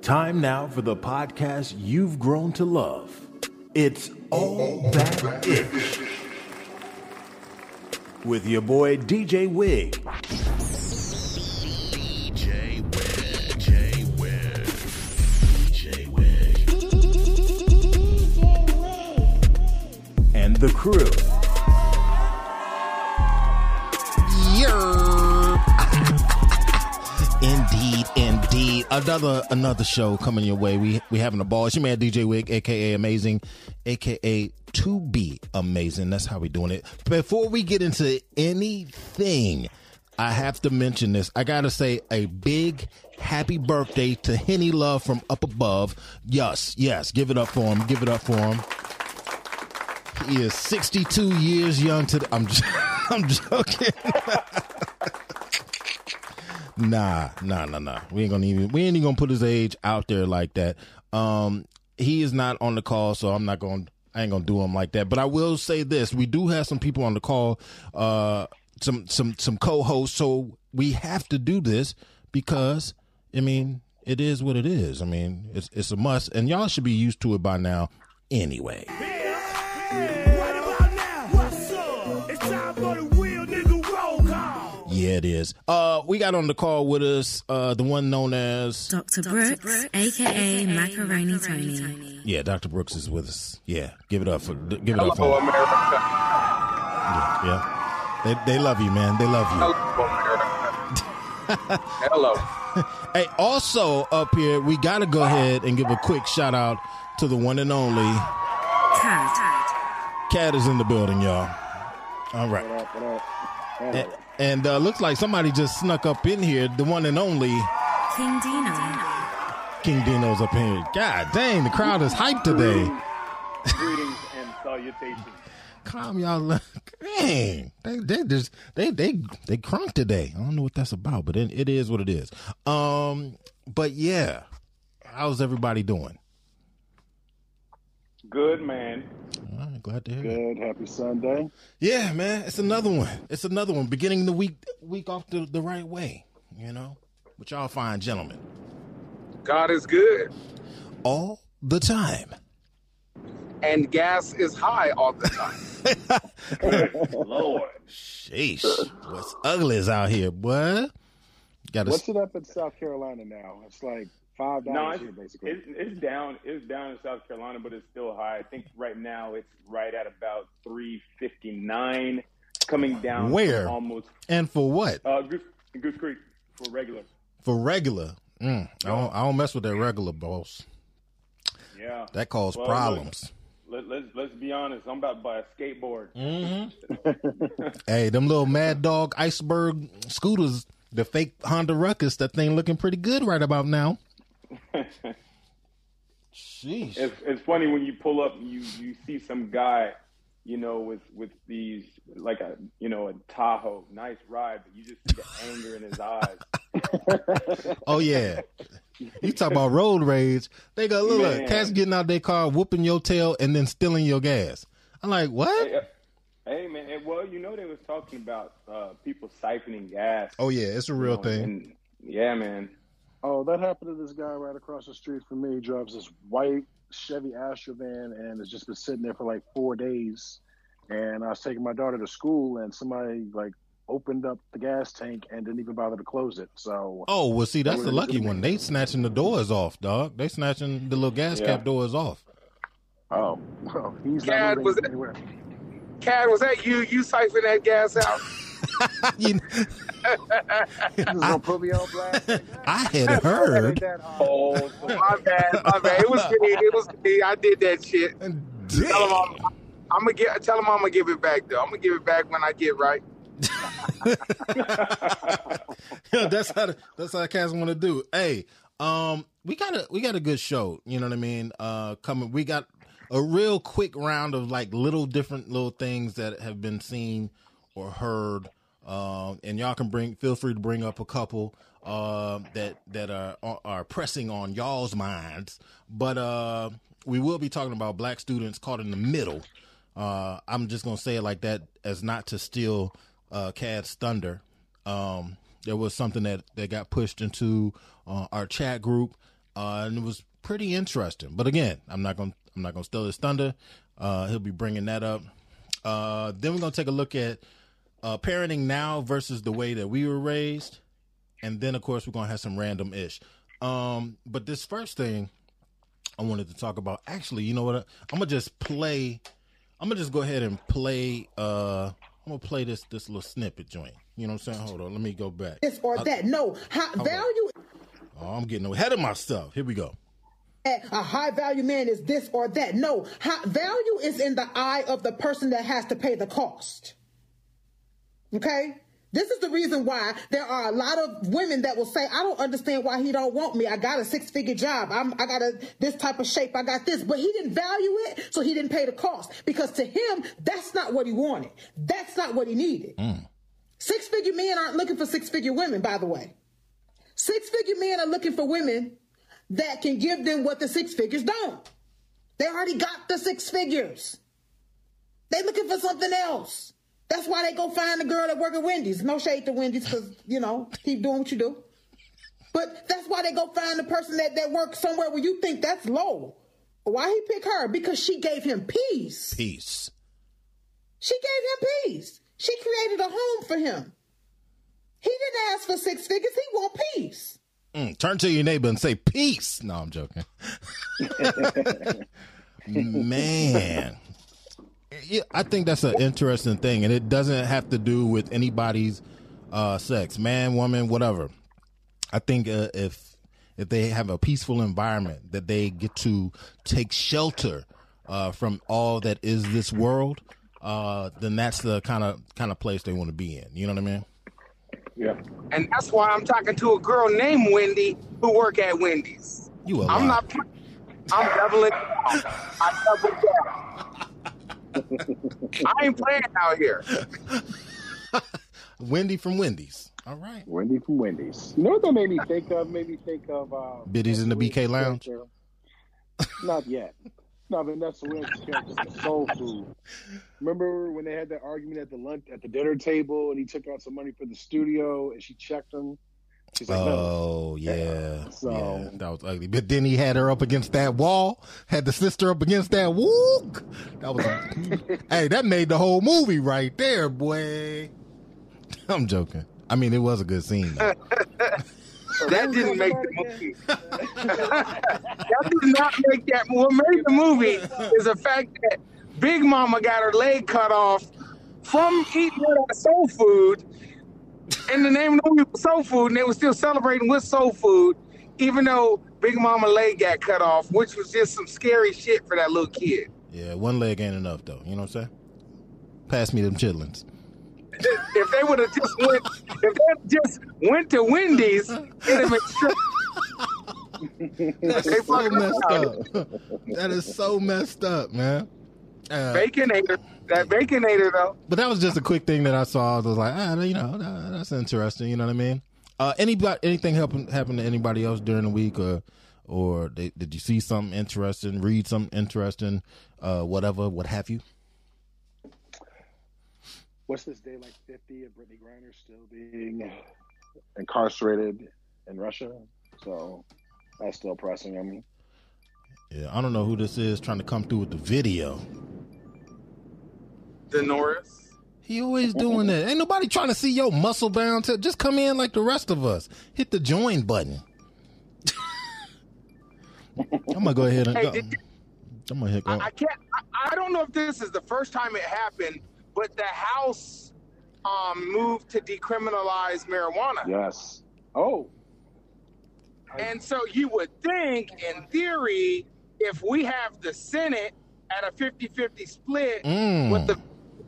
Time now for the podcast you've grown to love. It's All That Ish. With your boy DJ Wig. DJ Wig, DJ Wig. and the crew. Indeed. Another another show coming your way. We we having a ball. It's your man DJ Wig, aka Amazing, aka to be amazing. That's how we doing it. Before we get into anything, I have to mention this. I gotta say a big happy birthday to Henny Love from up above. Yes, yes. Give it up for him. Give it up for him. He is 62 years young to the, I'm I'm joking. Nah, nah, nah, nah. We ain't gonna even we ain't even gonna put his age out there like that. Um, he is not on the call, so I'm not gonna I ain't gonna do him like that. But I will say this: we do have some people on the call, uh, some some some co-hosts, so we have to do this because I mean it is what it is. I mean it's it's a must, and y'all should be used to it by now anyway. Yeah, it is. Uh, we got on the call with us uh the one known as Dr. Brooks, aka Macaroni Tony. Yeah, Dr. Brooks is with us. Yeah, give it up for give it up for him. Yeah, yeah. They they love you, man. They love you. Hello. Hey, also up here, we got to go ahead and give a quick shout out to the one and only Cad. Cad is in the building, y'all. All right. And, and uh, looks like somebody just snuck up in here. The one and only King Deno. King Deno's up here. God dang, the crowd is hyped today. Greetings and salutations. calm y'all. Dang, they they just they they they crunk today. I don't know what that's about, but it, it is what it is. Um, but yeah, how's everybody doing? Good man. All right, glad to hear. it. Good. Happy Sunday. Yeah, man, it's another one. It's another one. Beginning the week week off the, the right way, you know. But y'all fine gentlemen God is good, all the time. and gas is high all the time. Lord. Sheesh, what's ugly is out here, boy. Got What's to it up in South Carolina now? It's like five dollars no, basically. it's, it's down. It's down in South Carolina, but it's still high. I think right now it's right at about three fifty nine, coming down. Where? Almost. and for what? Uh, Goose, Goose Creek for regular. For regular. Mm, I don't I don't mess with that regular boss. Yeah. That causes Well, problems. Let, let's let's be honest. I'm about to buy a skateboard. Mm-hmm. Hey, them little Mad Dog Iceberg scooters, the fake Honda Ruckus, that thing looking pretty good right about now. Sheesh. It's it's funny when you pull up, you you see some guy, you know, with with these like a you know a Tahoe, nice ride, but you just see the anger in his eyes. Oh yeah. You talk about road rage. They got little Man. cats getting out their car, whooping your tail, and then stealing your gas. I'm like, what? Hey, uh, hey, man, and, well, you know they was talking about uh, people siphoning gas. Oh yeah, it's a you real know, thing. yeah, man. Oh, that happened to this guy right across the street from me. He drives this white Chevy Astro van and has just been sitting there for like four days. And I was taking my daughter to school, and somebody like opened up the gas tank and didn't even bother to close it. So Oh well, see, that's the lucky one. They snatching the doors off, dog. They snatching the little gas Yeah. cap doors off. oh, well, he's Cad, not was moving it- anywhere. Cad, was that you? You siphoned that gas out? You- He's gonna put me on blast. I had heard. Oh, my bad, my bad. It was me. It was me. I did that shit. Tell him I'm, I'm gonna get. Tell him I'm gonna give it back though. I'm gonna give it back when I get right. Yeah, that's how that's how cats want to do. Hey, um, we got a we got a good show. You know what I mean? Uh, coming. We got a real quick round of like little different little things that have been seen or heard. Um, and y'all can bring feel free to bring up a couple uh, that that are are pressing on y'all's minds. But uh, we will be talking about black students caught in the middle. Uh, I'm just gonna say it like that as not to steal uh, Cad's thunder. Um, there was something that that got pushed into uh, our chat group, and it was pretty interesting. But again, I'm not gonna I'm not gonna steal his thunder. He'll be bringing that up. Then we're gonna take a look at uh, parenting now versus the way that we were raised, and then of course we're gonna have some random ish. Um, but this first thing I wanted to talk about, actually, you know what? I'm gonna just play. I'm gonna just go ahead and play. Uh, I'm gonna play this this little snippet joint. You know what I'm saying? Hold on, let me go back. this or that. No, high value. Oh, I'm getting ahead of myself. Here we go. A high value man is this or that. No, high value is in the eye of the person that has to pay the cost. Okay? This is the reason why there are a lot of women that will say, I don't understand why he don't want me. I got a six figure job. I'm, I got a, this type of shape. I got this, but he didn't value it. So he didn't pay the cost because to him, that's not what he wanted. That's not what he needed. Hmm. Six figure men aren't looking for six figure women, by the way. Six figure men are looking for women that can give them what the six figures don't. They already got the six figures. They looking for something else. That's why they go find the girl that work at Wendy's. No shade to Wendy's because, you know, keep doing what you do. But that's why they go find the person that, that works somewhere where you think that's low. Why he pick her? Because she gave him peace. Peace. She gave him peace. She created a home for him. He didn't ask for six figures. He want peace. Mm, turn to your neighbor and say peace. No, I'm joking. Man, yeah, I think that's an interesting thing, and it doesn't have to do with anybody's uh, sex, man, woman, whatever. I think uh, if if they have a peaceful environment, that they get to take shelter uh, from all that is this world, uh, then that's the kind of kind of place they want to be in. You know what I mean? Yeah. And that's why I'm talking to a girl named Wendy who work at Wendy's. You a I'm lie. not. I'm doubling. I double down. I ain't playing out here. Wendy from Wendy's. All right. Wendy from Wendy's. You know what that made me think of? Made me think of uh, Biddies in the BK Lounge? character. Not yet. No, Vanessa Williams' character from Soul Food. Remember when they had that argument at the lunch at the dinner table, and he took out some money for the studio, and she checked him. She's like, no. Oh yeah, So- yeah, that was ugly. But then he had her up against that wall, had the sister up against that wall. That was, hey, that made the whole movie right there, boy. I'm joking. I mean, it was a good scene. That didn't make the movie. that did not make that. What made the movie is the fact that Big Mama got her leg cut off from eating all that soul food. And the name of the movie was Soul Food, and they were still celebrating with soul food, even though Big Mama leg got cut off, which was just some scary shit for that little kid. Yeah, one leg ain't enough though. You know what I'm saying? Pass me them chitlins. If they would have just went, if they just went to Wendy's, it'd have been straight. That's They so messed out. up. that is so messed up, man. Uh, Baconator, that Baconator though. But that was just a quick thing that I saw. I was like, ah, you know, that- that's interesting. You know what I mean? Uh, anybody, anything happen happen to anybody else during the week, or or they, did you see something interesting, read something interesting, uh, whatever, what have you? What's this day like 50 of Brittney Griner still being incarcerated in Russia? So that's still pressing on me. Yeah, I don't know who this is trying to come through with the video. Denoris. He always doing that. Ain't nobody trying to see your muscle bound. To, just come in like the rest of us. Hit the join button. I'm gonna go ahead and Hey, go. did- I'm gonna hit go. I, I can't. I, I don't know if this is the first time it happened, but the House um, moved to decriminalize marijuana, Yes. Oh, and so you would think, in theory, if we have the Senate at a 50-50 split Mm. with the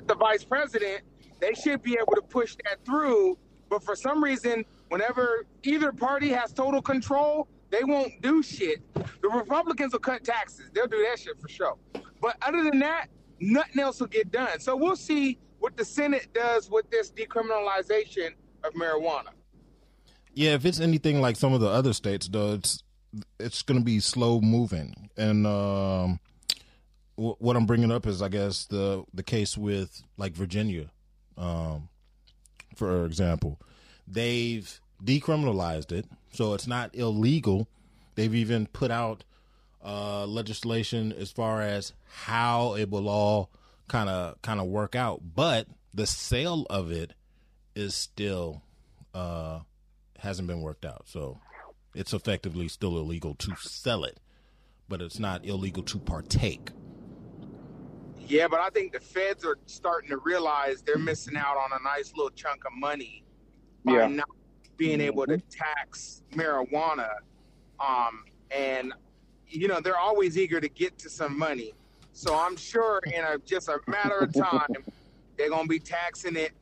the vice president, they should be able to push that through. But for some reason, whenever either party has total control, they won't do shit. The Republicans will cut taxes. They'll do that shit for sure. But other than that, nothing else will get done. So we'll see what the Senate does with this decriminalization of marijuana. Yeah, if it's anything like some of the other states, though, it's it's going to be slow moving. And um, wh- what I'm bringing up is, I guess, the the case with like Virginia, um, for example, they've decriminalized it, so it's not illegal. They've even put out uh, legislation as far as how it will all kind of kind of work out, but the sale of it is still uh, hasn't been worked out. So it's effectively still illegal to sell it, but it's not illegal to partake. Yeah, but I think the feds are starting to realize they're missing out on a nice little chunk of money by Yeah. not being able to tax marijuana. Um, and you know they're always eager to get to some money, so I'm sure in a just a matter of time they're gonna be taxing it.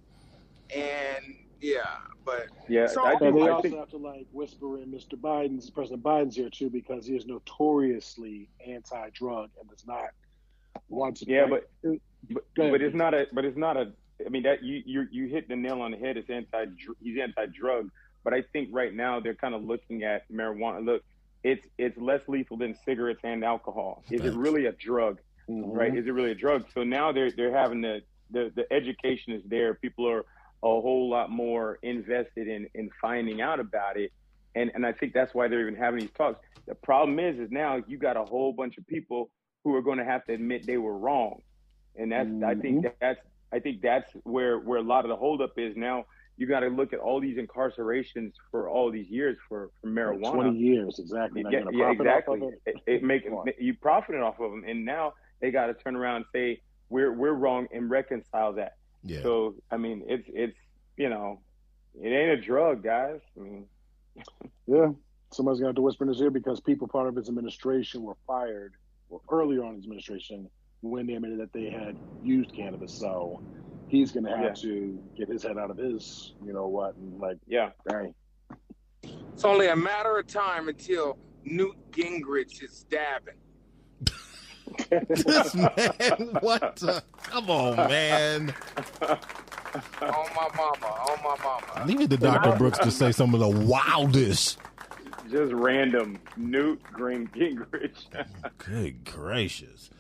And yeah, but Yeah, So- I And think, they also think have to like whisper in Mr. Biden's President Biden's here too because he is notoriously anti-drug and does not want to. Yeah, but but, but it's not a but it's not a I mean that you you you hit the nail on the head. It's anti he's anti drug, but I think right now they're kind of looking at marijuana. Look, it's it's less lethal than cigarettes and alcohol. Is Thanks. it really a drug? Mhm. Right? Is it really a drug? So now they're they're having the the the education is there. People are a whole lot more invested in in finding out about it. And and I think that's why they're even having these talks. The problem is is now you got a whole bunch of people who are going to have to admit they were wrong. And that's I think mm-hmm. that's I think that's where where a lot of the holdup is now. You got to look at all these incarcerations for all these years for, for marijuana. Twenty years exactly. Yeah, you're yeah, exactly. off of it? It, it make you profited off of them, and now they got to turn around and say we're we're wrong and reconcile that. Yeah. So I mean, it's it's you know, it ain't a drug, guys. I mean, Yeah, somebody's gonna have to whisper in his ear because people part of his administration were fired well, earlier on in his administration when they admitted that they had used cannabis. So he's gonna have Yeah. to get his head out of his, you know what, and like, yeah, dang. it's only a matter of time until Newt Gingrich is dabbing. this man, what? The, come on, man. Oh my mama, oh my mama. Leave it to Dr. Brooks to say some of the wildest. Just random Newt Green Gingrich. Good gracious.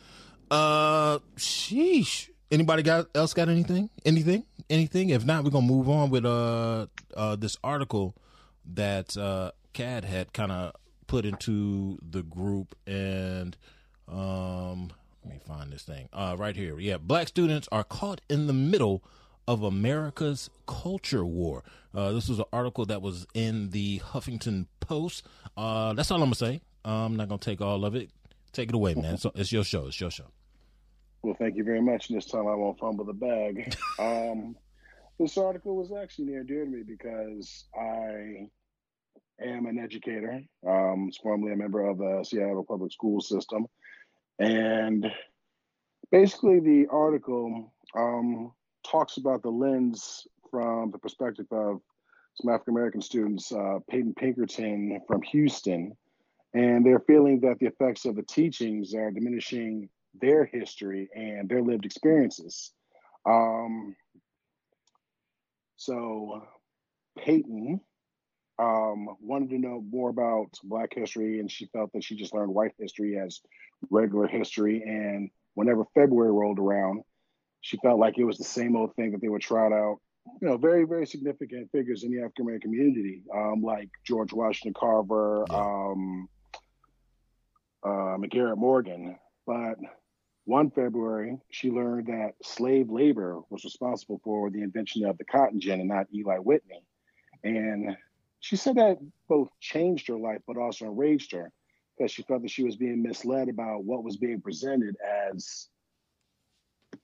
Uh, sheesh. Anybody got else got anything? Anything? Anything? If not, we're gonna move on with uh uh this article that uh Cad had kind of put into the group and um let me find this thing uh right here yeah black students are caught in the middle of america's culture war. Uh this was an article that was in the huffington post. Uh that's all i'm gonna say. I'm not gonna take all of it. Take it away man. So it's your show. It's your show. Well, thank you very much. This time I won't fumble the bag. um, this article was actually near dear to me because I am an educator. Um, was formerly a member of the Seattle Public School System, and basically the article um, talks about the lens from the perspective of some African American students, uh, Peyton Pinkerton from Houston, and they're feeling that the effects of the teachings are diminishing their history and their lived experiences. Um, so Peyton um, wanted to know more about Black history, and she felt that she just learned white history as regular history. And whenever February rolled around, she felt like it was the same old thing that they would trot out. You know, very, very significant figures in the African American community, um, like George Washington Carver, um, uh, McGarrett Morgan. But one February, she learned that slave labor was responsible for the invention of the cotton gin and not Eli Whitney. And she said that both changed her life, but also enraged her because she felt that she was being misled about what was being presented as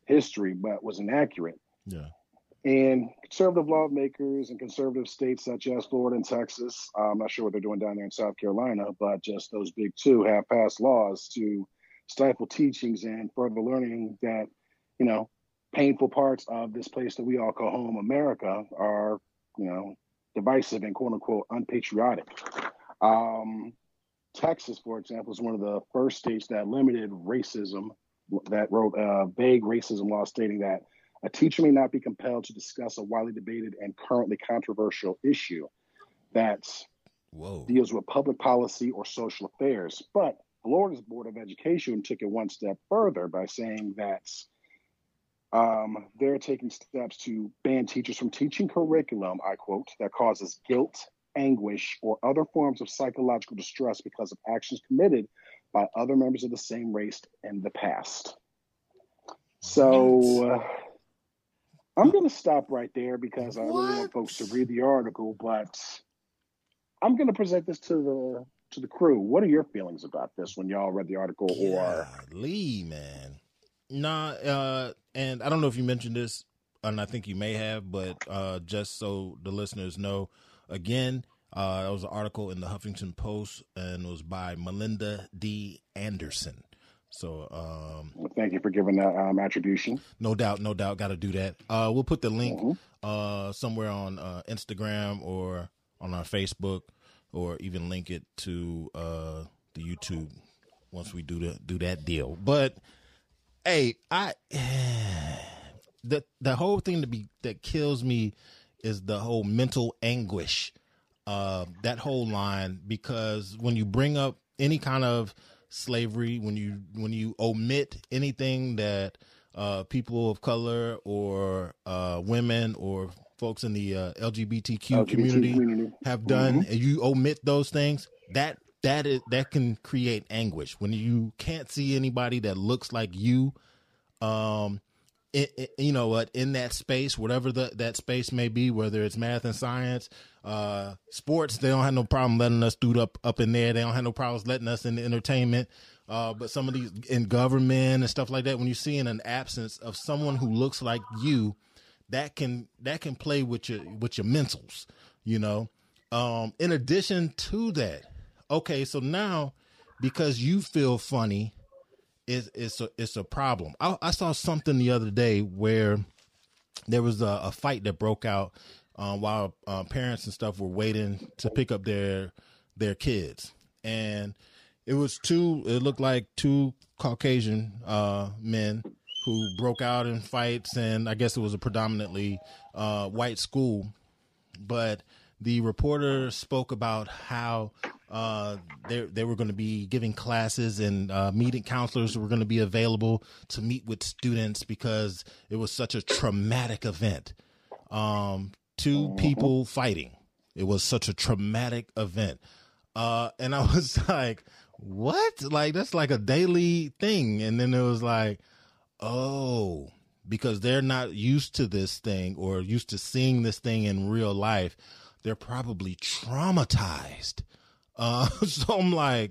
history, but was inaccurate. yeah And conservative lawmakers in conservative states such as Florida and Texas, I'm not sure what they're doing down there in South Carolina, but just those big two have passed laws to stifle teachings and further learning that, you know, painful parts of this place that we all call home, America, are, you know, divisive and quote unquote unpatriotic. Um, Texas, for example, is one of the first states that limited racism, that wrote a vague racism law stating that a teacher may not be compelled to discuss a widely debated and currently controversial issue that whoa deals with public policy or social affairs. But Florida's Board of Education took it one step further by saying that Um, they're taking steps to ban teachers from teaching curriculum, I quote, that causes guilt, anguish, or other forms of psychological distress because of actions committed by other members of the same race in the past. So uh, I'm going to stop right there because I really want folks to read the article, but I'm going to present this to the to the crew. What are your feelings about this when y'all read the article or Lee, man. Nah, uh, and I don't know if you mentioned this, and I think you may have, but uh, just so the listeners know, again, uh, that was an article in the Huffington Post, and it was by Melinda D. Anderson. So, um, Well, thank you for giving that um, attribution. no doubt, no doubt, got to do that. Uh, we'll put the link Mhm. uh, somewhere on uh, Instagram or on our Facebook, or even link it to uh, the YouTube once we do the do that deal. But hey, I the the whole thing to be that kills me is the whole mental anguish. Uh, that whole line because when you bring up any kind of slavery, when you when you omit anything that uh, people of color or uh, women or folks in the uh, LGBTQ, LGBT community, community. have done, and you omit those things, that that is that can create anguish when you can't see anybody that looks like you. Um, you know what? In that space, whatever the, that space may be, whether it's math and science, uh, sports, they don't have no problem letting us do up up in there. They don't have no problems letting us in the entertainment. Uh, but some of these in government and stuff like that, when you see seeing an absence of someone who looks like you, that can that can play with your with your mentals, you know. Um, in addition to that, okay, so now because you feel funny, it's it's a it's a problem. I, I saw something the other day where there was a, a fight that broke out um, while uh, parents and stuff were waiting to pick up their their kids, and it was two. It looked like two Caucasian uh, men who broke out in fights, and I guess it was a predominantly uh, white school, but the reporter spoke about how uh, they they were going to be giving classes and uh, meeting counselors were going to be available to meet with students because it was such a traumatic event. Um, 2 people fighting. It was such a traumatic event. Uh, and I was like, what? Like, that's like a daily thing. And then it was like, oh, because they're not used to this thing or used to seeing this thing in real life, they're probably traumatized. Uh, so I'm like,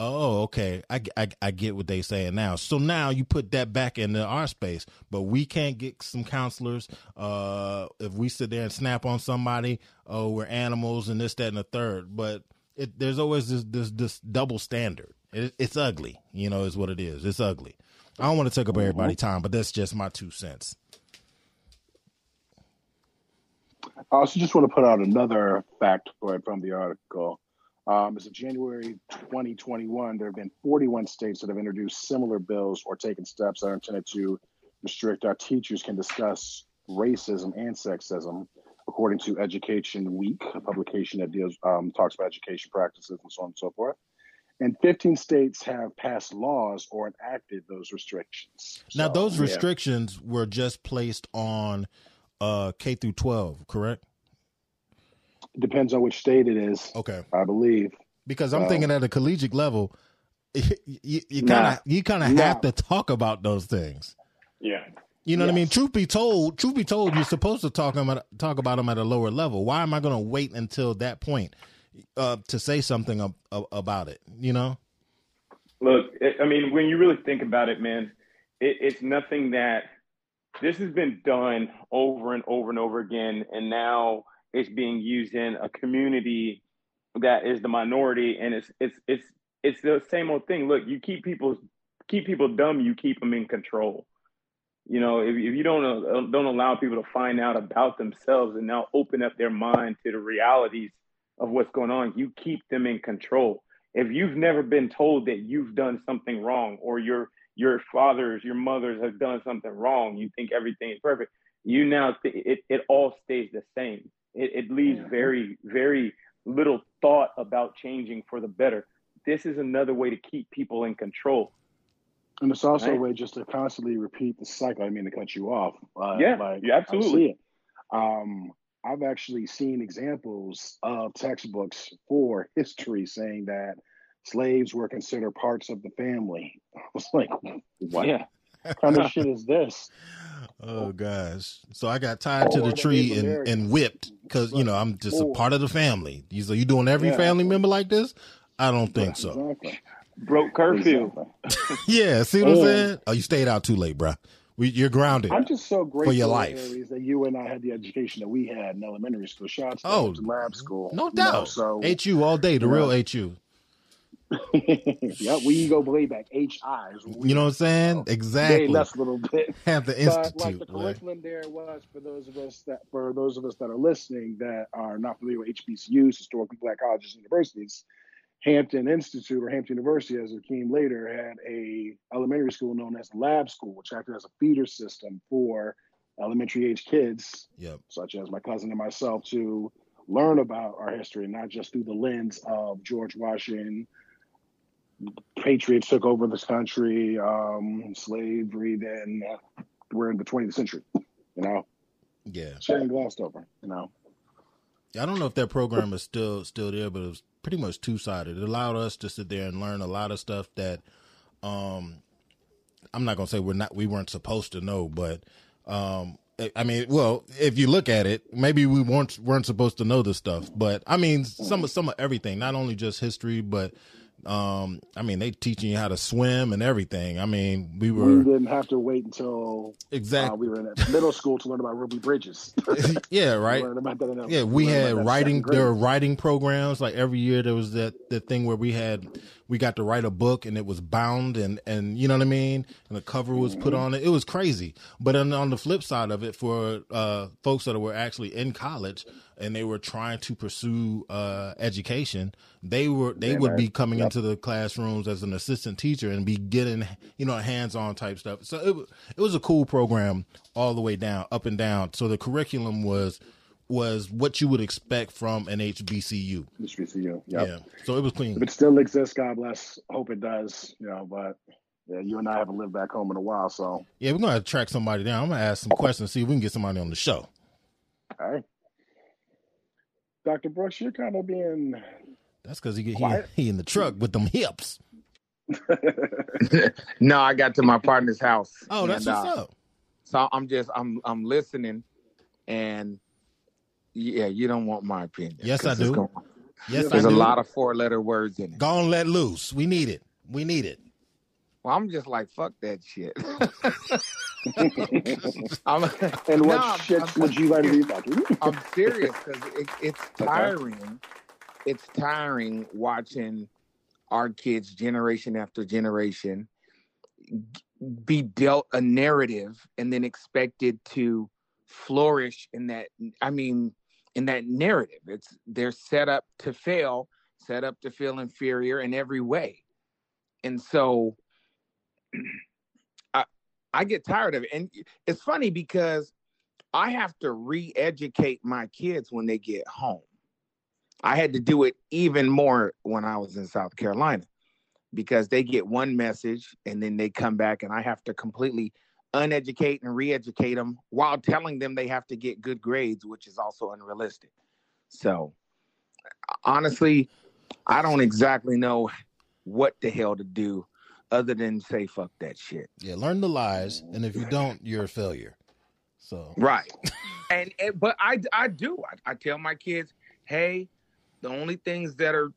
oh, okay, I, I, I get what they're saying now. So now you put that back into our space, but we can't get some counselors. Uh, if we sit there and snap on somebody, oh, we're animals and this, that, and the third. But it, there's always this, this, this double standard. It, it's ugly, you know, is what it is. It's ugly. I don't want to take up everybody's time, but that's just my two cents. I also just want to put out another factoid from the article. Um, as of January 2021, there have been 41 states that have introduced similar bills or taken steps that are intended to restrict our teachers can discuss racism and sexism, according to Education Week, a publication that deals um, talks about education practices and so on and so forth. And 15 states have passed laws or enacted those restrictions. Now, So, those yeah. restrictions were just placed on uh, K through 12, correct? Depends on which state it is. Okay. I believe. Because I'm Well- thinking at a collegiate level, you you kind of you kind of Nah. have to talk about those things. Yeah. You know what I mean? Truth be told, truth be told, you're supposed to talk about talk about them at a lower level. Why am I going to wait until that point uh, to say something ab- ab- about it? You know? Look, it, I mean, when you really think about it, man, it, it's nothing that this has been done over and over and over again, and now it's being used in a community that is the minority, and it's it's it's it's the same old thing. Look, you keep people keep people dumb, you keep them in control. You know, if, if you don't uh, don't allow people to find out about themselves and now open up their mind to the realities of what's going on, you keep them in control if you've never been told that you've done something wrong or your your fathers your mothers have done something wrong you think everything is perfect you now th- it, it all stays the same it, it leaves very very little thought about changing for the better this is another way to keep people in control And it's also Right. a way just to constantly repeat the cycle. I mean to cut you off. Uh, Yeah, like, yeah, I absolutely. see it. Um, I've actually seen examples of textbooks for history saying that slaves were considered parts of the family. I was like, what Yeah. Kind of shit is this? Oh gosh! So I got tied to oh, the the tree and, Americans. and whipped because you know I'm just a part of the family. You so you doing every Yeah. family member like this? I don't think so. Exactly. Broke curfew. Exactly. Yeah, see what I'm oh. saying? Oh, you stayed out too late, bro. We, you're grounded. I'm just so grateful for your life. Areas that you and I had the education that we had in elementary school. Shots out to, Oh, to lab school. no you know, doubt. so HU all day, the Yeah. real HU. yeah, we go way back. HI is what we You know what I'm saying? Way Exactly. less little bit. Have the But like institute. the curriculum there was for those of us that for those of us that are listening that are not familiar with HBCUs, historically black colleges and universities, Hampton Institute or Hampton University, as it came later, had a elementary school known as Lab School, which acted as a feeder system for elementary age kids, Yep. such as my cousin and myself, to learn about our history, not just through the lens of George Washington. Patriots took over this country, um, slavery, then we're in the 20th century, you know, Yeah. ain't glossed over, you know. I don't know if that program is still still there, but it was pretty much two sided. It allowed us to sit there and learn a lot of stuff that um I'm not gonna say we're not we weren't supposed to know, but um I- I mean, well, if you look at it, maybe we weren't weren't supposed to know this stuff, but I mean, some of some of everything, not only just history, but um, I mean, they teaching you how to swim and everything. I mean, we We were didn't have to wait until uh, exactly, we were in middle school to learn about Ruby Bridges. yeah, right. learned about that in- Yeah, we had writing. There were writing programs. Like every year, there was that that thing where we had we got to write a book and it was bound and and you know what I mean. And the cover was put Mm-hmm. on it. It was crazy. But on, on the flip side of it, for uh, folks that were actually in college and they were trying to pursue uh, education, they were they would be coming Yep. into the classrooms as an assistant teacher and be getting you know hands on type stuff. So it it was a cool program all the way down, up and down. So the curriculum was was what you would expect from an HBCU. HBCU. Yep. Yeah. So it was clean. If it still exists, God bless. Hope it does. You know, but yeah, you and I haven't lived back home in a while, so Yeah, we're gonna track somebody down. I'm gonna ask some questions, see if we can get somebody on the show. all right. Dr. Brooks, you're kind of being That's because he, he Quiet. he in the truck with them hips. no, I got to my partner's house. Oh, that's and, what's uh, up. So I'm just I'm I'm listening, and yeah, you don't want my opinion. Yes, 'cause I do. gonna- Yes, I do. there's a do. lot of four letter words in it. Go and let loose. We need it. We need it. Well, I'm just like fuck that shit. I'm, and what No, I'm- shit I'm- would you like to be fucking? I'm serious because it, it's tiring. It's tiring watching our kids, generation after generation, be dealt a narrative and then expected to flourish in that. I mean, in that narrative, it's they're set up to fail, set up to feel inferior in every way, and so I get tired of it. And it's funny because I have to re-educate my kids when they get home. I had to do it even more when I was in South Carolina because they get one message and then they come back and I have to completely uneducate and re-educate them while telling them they have to get good grades, which is also unrealistic. So honestly, I don't exactly know what the hell to do other than say fuck that shit. Yeah, learn the lies, and if you don't, you're a failure. So Right. and, and but I I do. I, I tell my kids, hey, the only things that are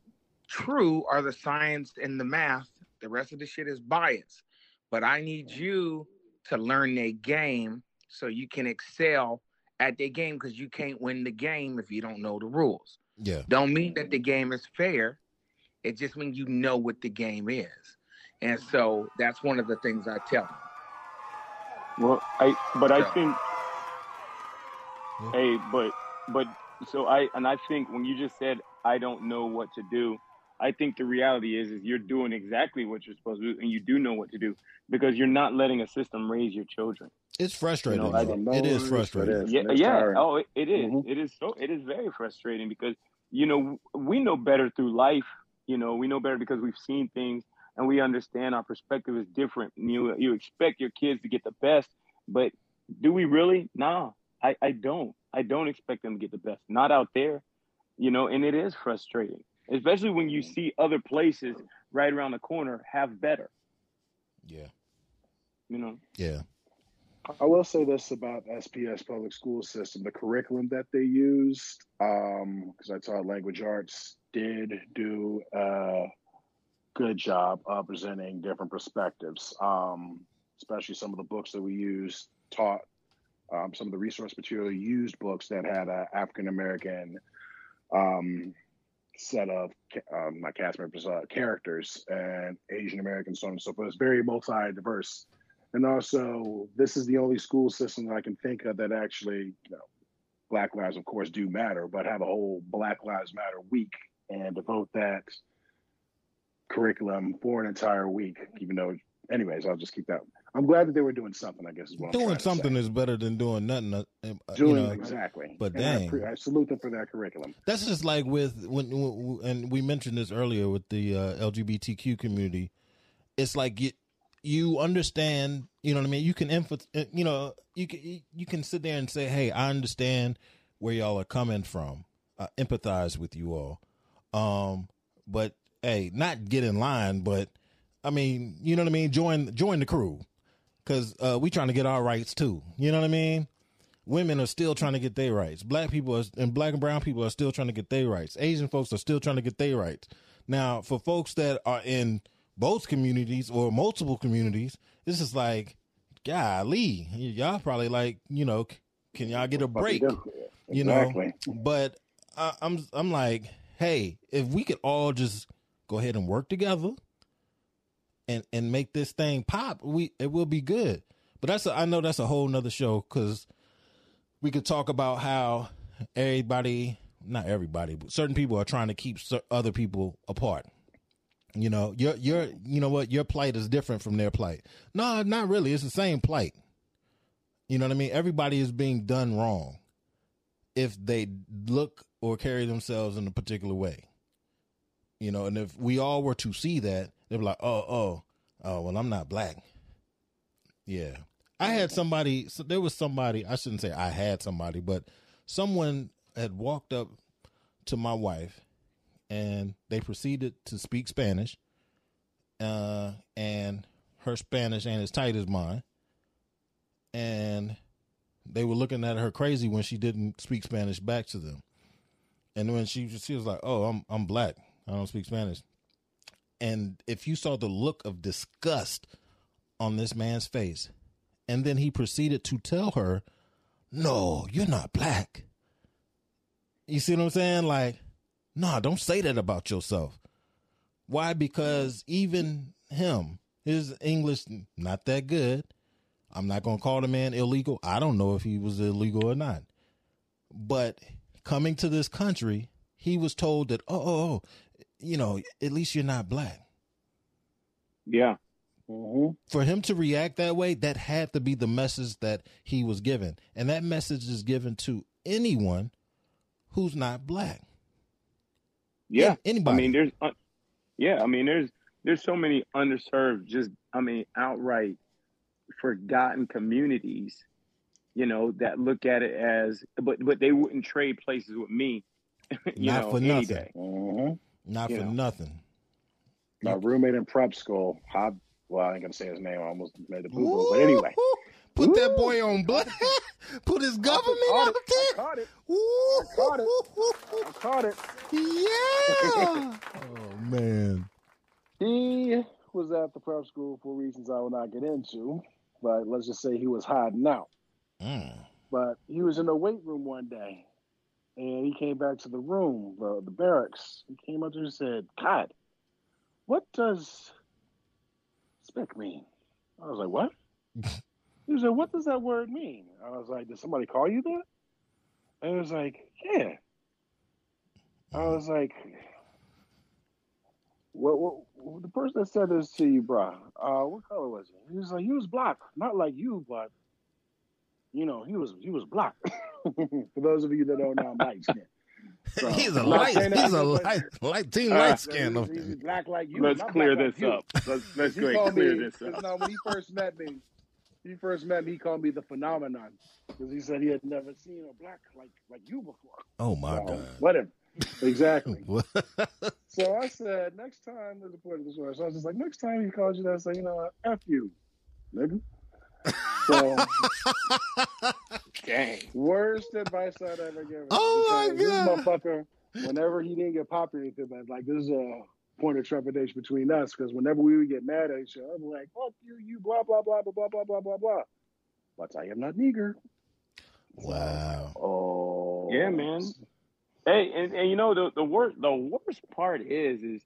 true are the science and the math. The rest of the shit is bias. But I need you to learn their game so you can excel at their game because you can't win the game if you don't know the rules. yeah, Don't mean that the game is fair. It just means you know what the game is. And so that's one of the things I tell them. Well, I but I think, Yeah. hey, but but so I and I think when you just said I don't know what to do, I think the reality is is you're doing exactly what you're supposed to do, and you do know what to do because you're not letting a system raise your children. it's frustrating. You know, I it know is if it frustrating. is. Yeah, yeah. tiring. Oh, it, it is. Mhm. It is so. It is very frustrating because you know we know better through life. You know, we know better because we've seen things and we understand our perspective is different. You you expect your kids to get the best, but do we really? Nah, I, I don't. I don't expect them to get the best. Not out there, you know, and it is frustrating, especially when you see other places right around the corner have better. Yeah. You know. Yeah. I will say this about SPS public school system: the curriculum that they used, um, because I taught language arts, did do a good job of presenting different perspectives. Um, especially some of the books that we used taught um, some of the resource material used books that had a African American um, set of um, not cast members, uh, characters, and Asian American, so on and so forth. It's very multi diverse. And also, this is the only school system that I can think of that actually, you know, Black lives, of course, do matter, but have a whole Black Lives Matter week and devote that curriculum for an entire week. Even though, anyways, I'll just keep that. I'm glad that they were doing something. I guess is Doing something is better than doing nothing. uh, uh, doing you know, exactly. But And I, dang, pre- I salute them for that curriculum. That's just like with when, when and we mentioned this earlier with the uh, LGBTQ community. It's like you you understand, you know what I mean. You can emph- you know, you can you can sit there and say, "Hey, I understand where y'all are coming from. I empathize with you all." Um, but hey, not get in line, but I mean, you know what I mean. Join join the crew because uh, we trying to get our rights too. You know what I mean? Women are still trying to get their rights. Black people are, and black and brown people are still trying to get their rights. Asian folks are still trying to get their rights. Now, for folks that are in both communities or multiple communities, this is like, golly, y'all probably like, you know, can y'all get a break? You know, but I, I'm, I'm like, hey, if we could all just go ahead and work together and and make this thing pop, we it will be good. But that's a, I know that's a whole nother show because we could talk about how everybody, not everybody, but certain people are trying to keep other people apart. You know, your your you know what your plight is different from their plight. No, not really. It's the same plight. You know what I mean? Everybody is being done wrong if they look or carry themselves in a particular way. You know, and if we all were to see that, they'd be like, "Oh, oh, oh, well, I'm not black." Yeah, I had somebody. So there was somebody. I shouldn't say I had somebody, but someone had walked up to my wife, and they proceeded to speak Spanish. Uh, and her Spanish ain't as tight as mine, and they were looking at her crazy when she didn't speak Spanish back to them. And when she she was like, "Oh, I'm I'm black. I don't speak Spanish." And if you saw the look of disgust on this man's face, and then he proceeded to tell her, "No, you're not black." You see what I'm saying? Like, no, don't say that about yourself. Why? Because even him, his English not that good. I'm not gonna call the man illegal. I don't know if he was illegal or not. But coming to this country, he was told that, oh, oh, oh you know, at least you're not black. Yeah. Mm-hmm. For him to react that way, that had to be the message that he was given. And that message is given to anyone who's not black. Yeah. anybody. I mean, there's, un- yeah. I mean, there's there's so many underserved, just I mean, outright forgotten communities, you know, that look at it as, but but they wouldn't trade places with me, you Not know, for any nothing. day. Mm-hmm. Not for know. nothing. My roommate in prep school, Hob, well, I ain't gonna say his name. I almost made the boo boo, but anyway, Put that boy on black. Put his government out there. caught it. Ooh. caught it. I caught it. Yeah. oh man. He was at the prep school for reasons I will not get into, but let's just say he was hiding out. Mm. But he was in the weight room one day, and he came back to the room, the, the barracks. He came up to me and said, "God, what does spick mean?" I was like, "What?" he said, "What does that word mean?" I was like, "Did somebody call you that?" And he was like, "Yeah." I was like, what, what, the person that said this to you, bro, uh, what color was he? He was like, he was black, not like you, but you know, he was he was black. For those of you that don't know, I'm light skinned. So, he's a I'm not light. saying that He's a light, light team Uh, light skin. He's, he's black like you. Let's clear black like this up. Let's let's go ahead called and clear me, this 'cause, up. no, when he first met me, he first met me, he called me the phenomenon because he said he had never seen a black like like you before. Oh my So, god. Whatever. Exactly. What? So I said, next time there's a point of the story. So I was just like, next time he calls you that, say, you know what, F you, nigga. So Dang. worst advice I'd ever given. Oh, my God. This motherfucker, whenever he didn't get popular, anything, but like this is a point of trepidation between us because whenever we would get mad at each other, I'm like, fuck you, you blah blah blah blah blah blah blah blah blah. But I am not nigger. wow. Oh Yeah, man. Hey, and, and you know the the worst the worst part is is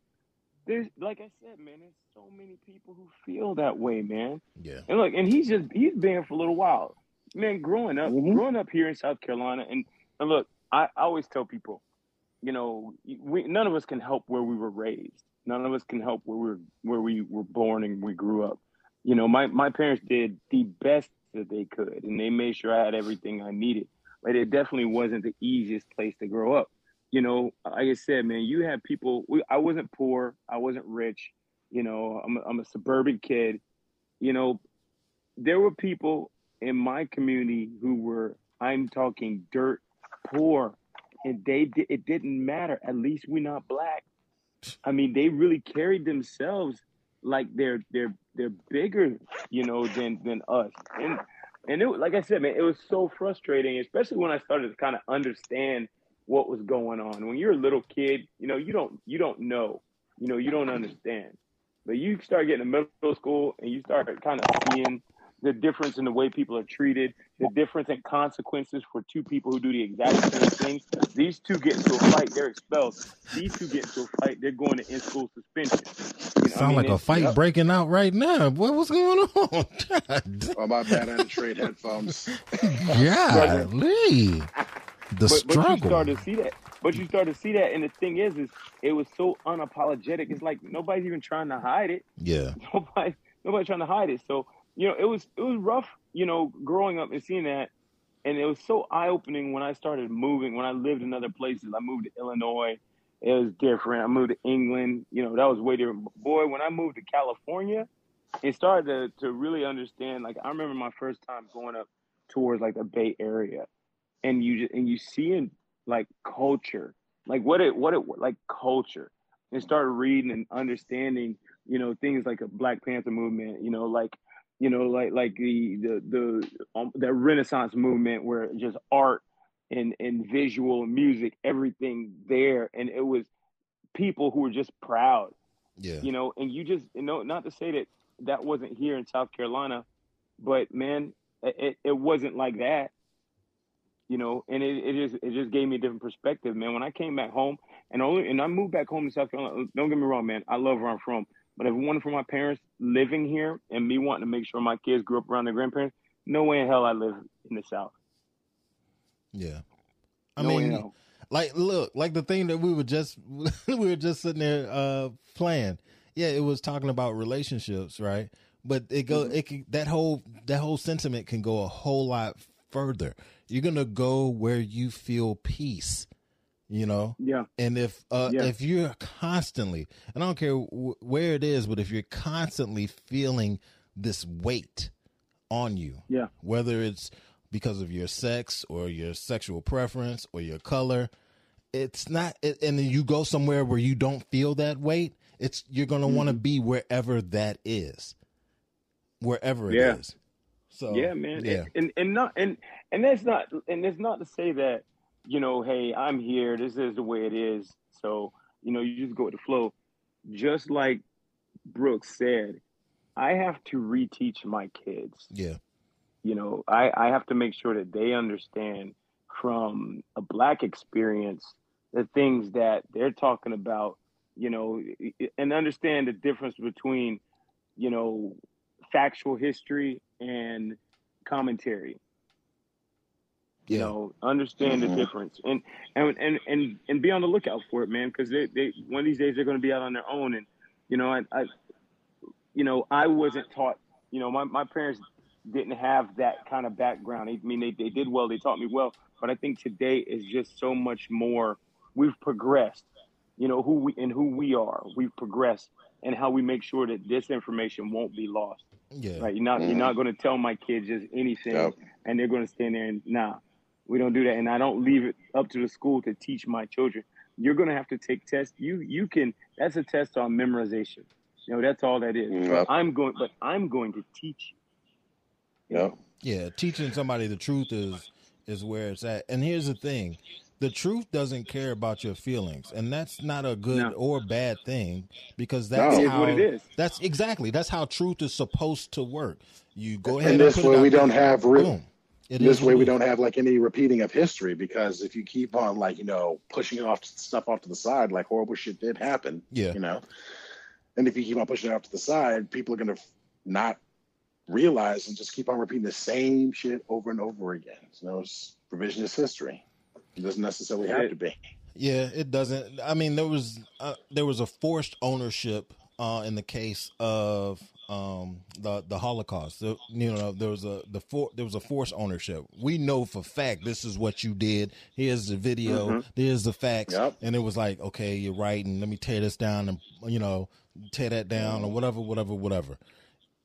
there's like I said, man, there's so many people who feel that way, man. Yeah. And look, and he's just he's been for a little while. Man, growing up, Mhm. growing up here in South Carolina, and, and look, I, I always tell people, you know, we none of us can help where we were raised. None of us can help where we were where we were born and we grew up. You know, my my parents did the best that they could, and they made sure I had everything I needed. But it definitely wasn't the easiest place to grow up. You know, like I said, man, you had people. We, I wasn't poor. I wasn't rich. You know, I'm a, I'm a suburban kid. You know, there were people in my community who were, I'm talking dirt poor, and they it didn't matter. At least we're not black. I mean, they really carried themselves like they're they're they're bigger, you know, than than us. And and it, like I said, man, it was so frustrating, especially when I started to kind of understand what was going on. When you're a little kid, you know, you don't you don't know, you know, you don't understand. But you start getting to middle school and you start kind of seeing the difference in the way people are treated, the difference in consequences for two people who do the exact same thing. These two get into a fight, they're expelled. These two get into a fight, they're going to in-school suspension. You know, I Sound mean, like a fight yep. breaking out right now. What what's going on? God, Oh my bad, I had to trade headphones. golly. The but, but you struggle. start to see that. But you start to see that, and the thing is, is it was so unapologetic. It's like nobody's even trying to hide it. yeah. Nobody, nobody trying to hide it. So you know, it was it was rough. You know, growing up and seeing that, and it was so eye opening when I started moving. When I lived in other places, I moved to Illinois. It was different. I moved to England. You know, that was way different. Boy, when I moved to California, it started to to really understand. Like I remember my first time going up towards like the Bay Area, and you and you seeing like culture, like what it what it like culture, and started reading and understanding, you know, things like a Black Panther movement, you know, like you know, like like the the the um, that Renaissance movement where just art and and visual music, everything there, and it was people who were just proud, Yeah. you know, and you just you know, not to say that that wasn't here in South Carolina, but man, it, it wasn't like that you know, and it, it just it just gave me a different perspective, man. When I came back home, and only and I moved back home to South Carolina. Don't get me wrong, man. I love where I'm from, but if it wasn't for my parents living here and me wanting to make sure my kids grew up around their grandparents, no way in hell I live in the South. Yeah. I No mean, like, look, like the thing that we were just we were just sitting there uh playing. Yeah, it was talking about relationships, right? But it go Mm-hmm. it can, that whole that whole sentiment can go a whole lot further. You're gonna go where you feel peace, you know. Yeah. And if uh Yeah. if you're constantly, and I don't care w- where it is, but if you're constantly feeling this weight on you, Yeah. whether it's because of your sex or your sexual preference or your color, it's not. It, and then you go somewhere where you don't feel that weight. It's you're gonna want to Mm-hmm. be wherever that is, wherever it is. Yeah. So yeah, man. yeah, And and not and and that's not and it's not to say that you know, hey, I'm here. This is the way it is. So you know, you just go with the flow. Just like Brooks said, I have to reteach my kids. yeah, You know, I I have to make sure that they understand from a black experience the things that they're talking about. You know, and understand the difference between you know factual history and commentary. You know understand the mm-hmm. difference. And and and and, and be on the lookout for it man because they, they one of these days they're going to be out on their own. And you know I, I you know i wasn't taught you know my, my parents didn't have that kind of background. I mean they, they did well. They taught me well. But i think today is just so much more we've progressed. You know who we and who we are. We've progressed, and how we make sure that this information won't be lost. Yeah. Right? You're not you're not going to tell my kids just anything, Yep. and they're going to stand there and nah, we don't do that. And I don't leave it up to the school to teach my children. You're going to have to take tests. You you can. That's a test on memorization. You know that's all that is. Yep. I'm going, but I'm going to teach you. Yep. Yeah, teaching somebody the truth is is where it's at. And here's the thing. The truth doesn't care about your feelings, and that's not a good No. or bad thing because that's No. How what it is. that's exactly that's how truth is supposed to work. You go ahead And and, this it way we don't have boom. This is way we don't have like any repeating of history because if you keep on like you know pushing off stuff off to the side like horrible shit did happen Yeah. you know and if you keep on pushing it off to the side people are going to not realize and just keep on repeating the same shit over and over again you know it's revisionist history it doesn't necessarily have to be Yeah, it doesn't. I mean, there was uh, there was a forced ownership uh, in the case of um, the the Holocaust. So, you know, there was a the for, there was a forced ownership. We know for fact this is what you did. Here's the video. Here's the facts. Yep. And it was like, okay, you're right, and let me tear this down and you know tear that down or whatever, whatever, whatever.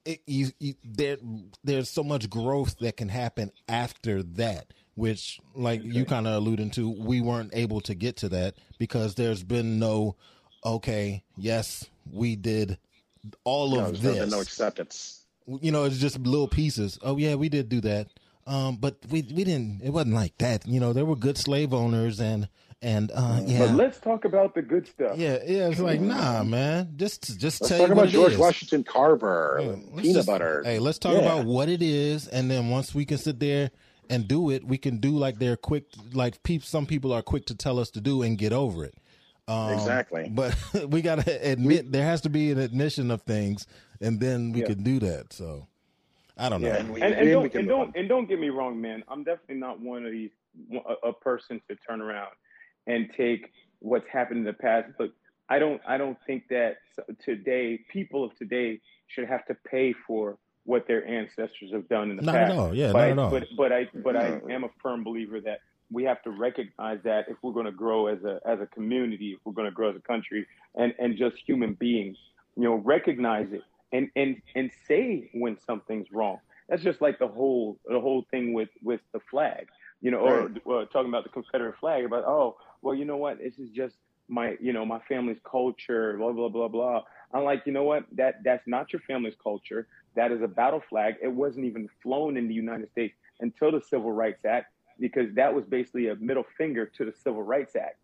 It, you, you, there, there's so much growth that can happen after that, which, like you kind of alluding to, we weren't able to get to that because there's been no, okay, yes, we did all no, of this. no acceptance you know, it's just little pieces. Oh yeah, we did do that. Um, but we we didn't. It wasn't like that. You know, there were good slave owners and and uh, yeah. But let's talk about the good stuff. yeah, yeah, it's like nah, man. Just just let's tell talk you about george is. washington carver Yeah, peanut just- butter Hey, let's talk Yeah. about what it is, and then once we can sit there and do it, we can do like they're quick, like peop, some people are quick to tell us to do and get over it. Um, Exactly. But we got to admit there has to be an admission of things, and then we Yeah. can do that. So I don't know. Yeah, And we- and, and don't and don't and don't get me wrong, man. I'm definitely not one of these a, a person to turn around and take what's happened in the past. But I don't I don't think that today people of today should have to pay for what their ancestors have done in the Not past. at all. Yeah, but not I, at all. But but I but I am a firm believer that we have to recognize that if we're going to grow as a as a community, if we're going to grow as a country, and and just human beings, you know, recognize it and and and say when something's wrong. That's just like the whole the whole thing with with the flag, you know, or uh, talking about the Confederate flag. About oh, well, you know what? This is just my you know my family's culture. Blah blah blah blah. I'm like, you know what? That that's not your family's culture. That is a battle flag. It wasn't even flown in the United States until the Civil Rights Act, because that was basically a middle finger to the Civil Rights Act.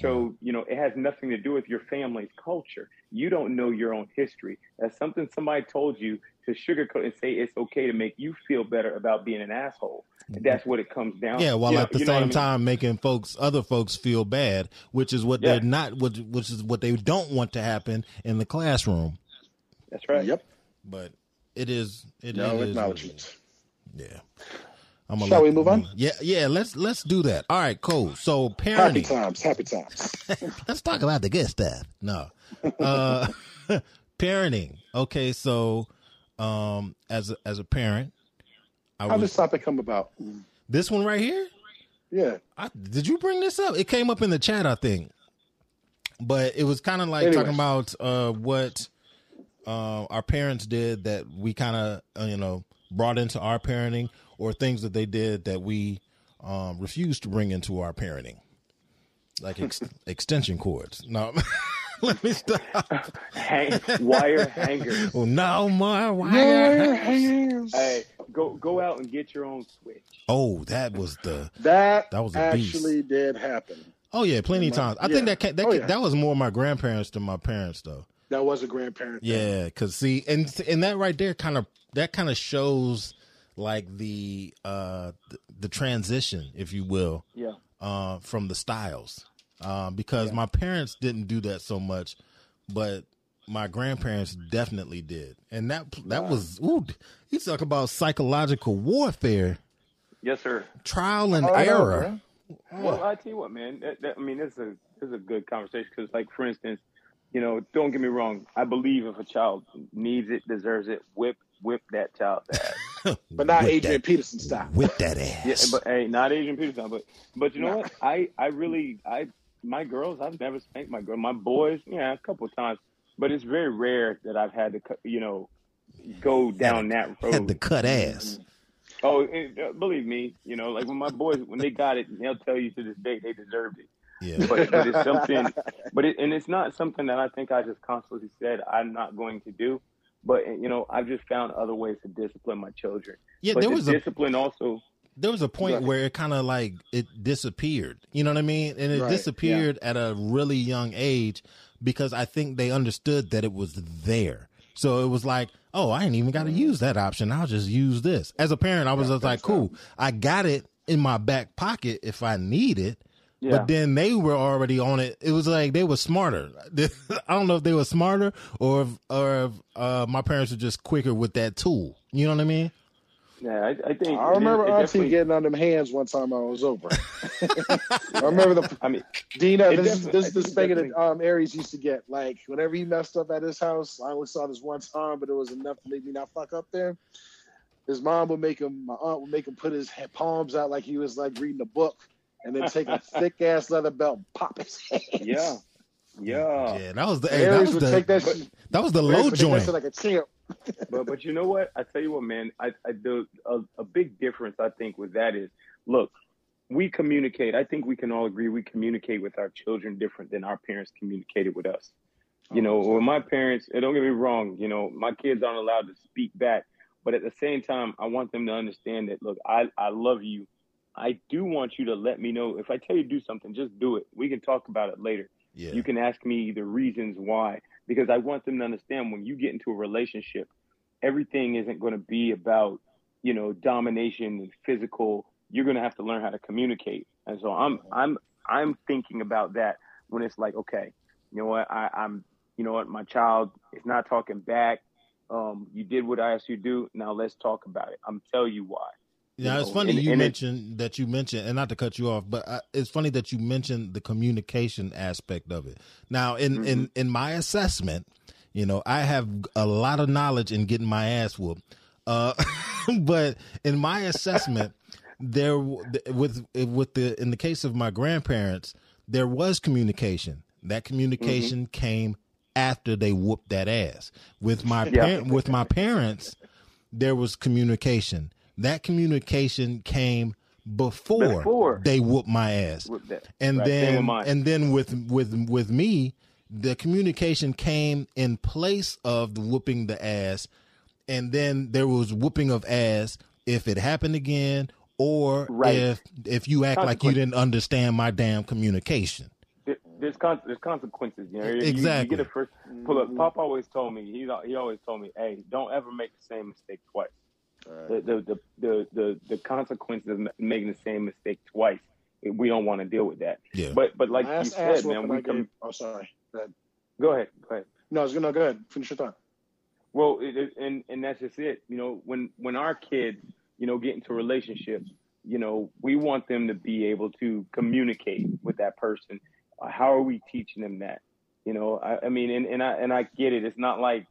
So, mm-hmm. you know, it has nothing to do with your family's culture. You don't know your own history. That's something somebody told you to sugarcoat and say it's okay to make you feel better about being an asshole. Mm-hmm. That's what it comes down. To. Yeah, while you at the know what same I mean? time making folks, other folks feel bad, which is what Yeah. they're not, which, which is what they don't want to happen in the classroom. That's right. yep But it is, it no is- acknowledgement Yeah. I'm Shall we move on? Yeah, yeah. Let's let's do that. All right, cool. So happy parenting. times happy times let's talk about the good stuff. No, uh, parenting. Okay, so um, as a, as a parent, I how was does topic come about this one right here. yeah I, did you bring this up? It came up in the chat, I think. But it was kind of like Anyways. talking about uh, what uh, our parents did that we kind of, uh, you know, brought into our parenting, or things that they did that we um, refused to bring into our parenting, like ex- extension cords. No, let me stop. Hang, wire hangers. Oh, no more wire. Hangers. Hey, go go out and get your own switch. Oh, that was the. that, That was a beast. actually did happen Oh yeah, plenty of times. I yeah. think that that Oh, yeah. that was more my grandparents than my parents though. That was a grandparent. Yeah, because see, and and that right there kind of that kind of shows like the uh the, the transition, if you will, Yeah. uh, from the styles. Uh, because my parents didn't do that so much, but my grandparents definitely did, and that that was ooh, you talk about psychological warfare, Yes, sir. trial and Oh, I know, error. Well, I tell you what, man. That, that, I mean, this is a this is a good conversation because, like, for instance, you know, don't get me wrong. I believe if a child needs it, deserves it, whip whip that child's ass. but not Whip adrian that- peterson style Whip that ass. yeah, but hey, not Adrian Peterson, but but you know what? I I really I my girls, I've never spanked my girl. My boys, yeah, a couple times, but it's very rare that I've had to, you know, go down that road. Had to cut ass. Oh, and, uh, believe me, you know, like when my boys when they got it, they'll tell you to this day they deserved it. Yeah. But, but it's something, but it, and it's not something that I think I just constantly said I'm not going to do. But you know, I've just found other ways to discipline my children. Yeah, but there the was a- discipline also. there was a point Right. where it kind of like it disappeared. You know what I mean? And it Right, disappeared at a really young age because I think they understood that it was there. So it was like, oh, I ain't even got to mm-hmm. use that option. I'll just use this. As a parent, I was just like, cool, I got it in my back pocket if I need it. Yeah. But then they were already on it. It was like they were smarter. I don't know if they were smarter or if, or if uh, my parents were just quicker with that tool. You know what I mean? Yeah, I, I think. I remember it, it Auntie definitely- getting on them hands one time I was over. I remember the. I mean, Dina, it this is this I is the think thing that um, Aries used to get. Like whenever he messed up at his house, I only saw this one time, but it was enough to make me not fuck up there. His mom would make him, my aunt would make him put his palms out like he was like reading a book, and then take a thick ass leather belt, and pop his hands. Yeah, yeah. Yeah, that was the hey, that Aries was would the take that. shit- that was the Aries low would take that joint. shit like a champ. but but you know what? I tell you what, man. I, I the a, a big difference I think with that is, look, we communicate. I think we can all agree we communicate with our children different than our parents communicated with us. You know, oh, with my parents, and don't get me wrong. You know, my kids aren't allowed to speak back, but at the same time, I want them to understand that. Look, I I love you. I do want you to let me know if I tell you to do something, just do it. We can talk about it later. Yeah. You can ask me the reasons why, because I want them to understand when you get into a relationship, everything isn't going to be about, you know, domination and physical. You're going to have to learn how to communicate. And so I'm, I'm, I'm thinking about that when it's like, okay, you know what, I, I'm, you know what, my child is not talking back. Um, you did what I asked you to do. Now let's talk about it. I'm tell you why. Yeah, You it's funny and- you and it- mentioned that you mentioned, and not to cut you off, but uh, it's funny that you mentioned the communication aspect of it. Now, in in Mm-hmm. in my assessment, you know, I have a lot of knowledge in getting my ass whooped, uh, but in my assessment, there with with the in the case of my grandparents, there was communication. That communication Mm-hmm. came after they whooped that ass. With my Yeah. par- with my parents, there was communication. That communication came before, Before. they whooped my ass. And Right, then and then with with with me, the communication came in place of the whooping the ass, and then there was whooping of ass if it happened again or Right. if if you act like you didn't understand my damn communication. there's con- there's consequences. You know, You- Exactly. You, get a first pull up. Pop always told me he he always told me, hey, don't ever make the same mistake twice. The, the the the the the consequences of making the same mistake twice. We don't want to deal with that. Yeah. But but like you said, man, we I come. gave. Oh, sorry. Go ahead. Go ahead. Go ahead. No, I was gonna go ahead. Finish your thought. Well, it, it, and and that's just it. You know, when when our kids, you know, get into relationships, you know, we want them to be able to communicate with that person. Uh, how are we teaching them that? You know, I, I mean, and, and I and I get it. It's not like,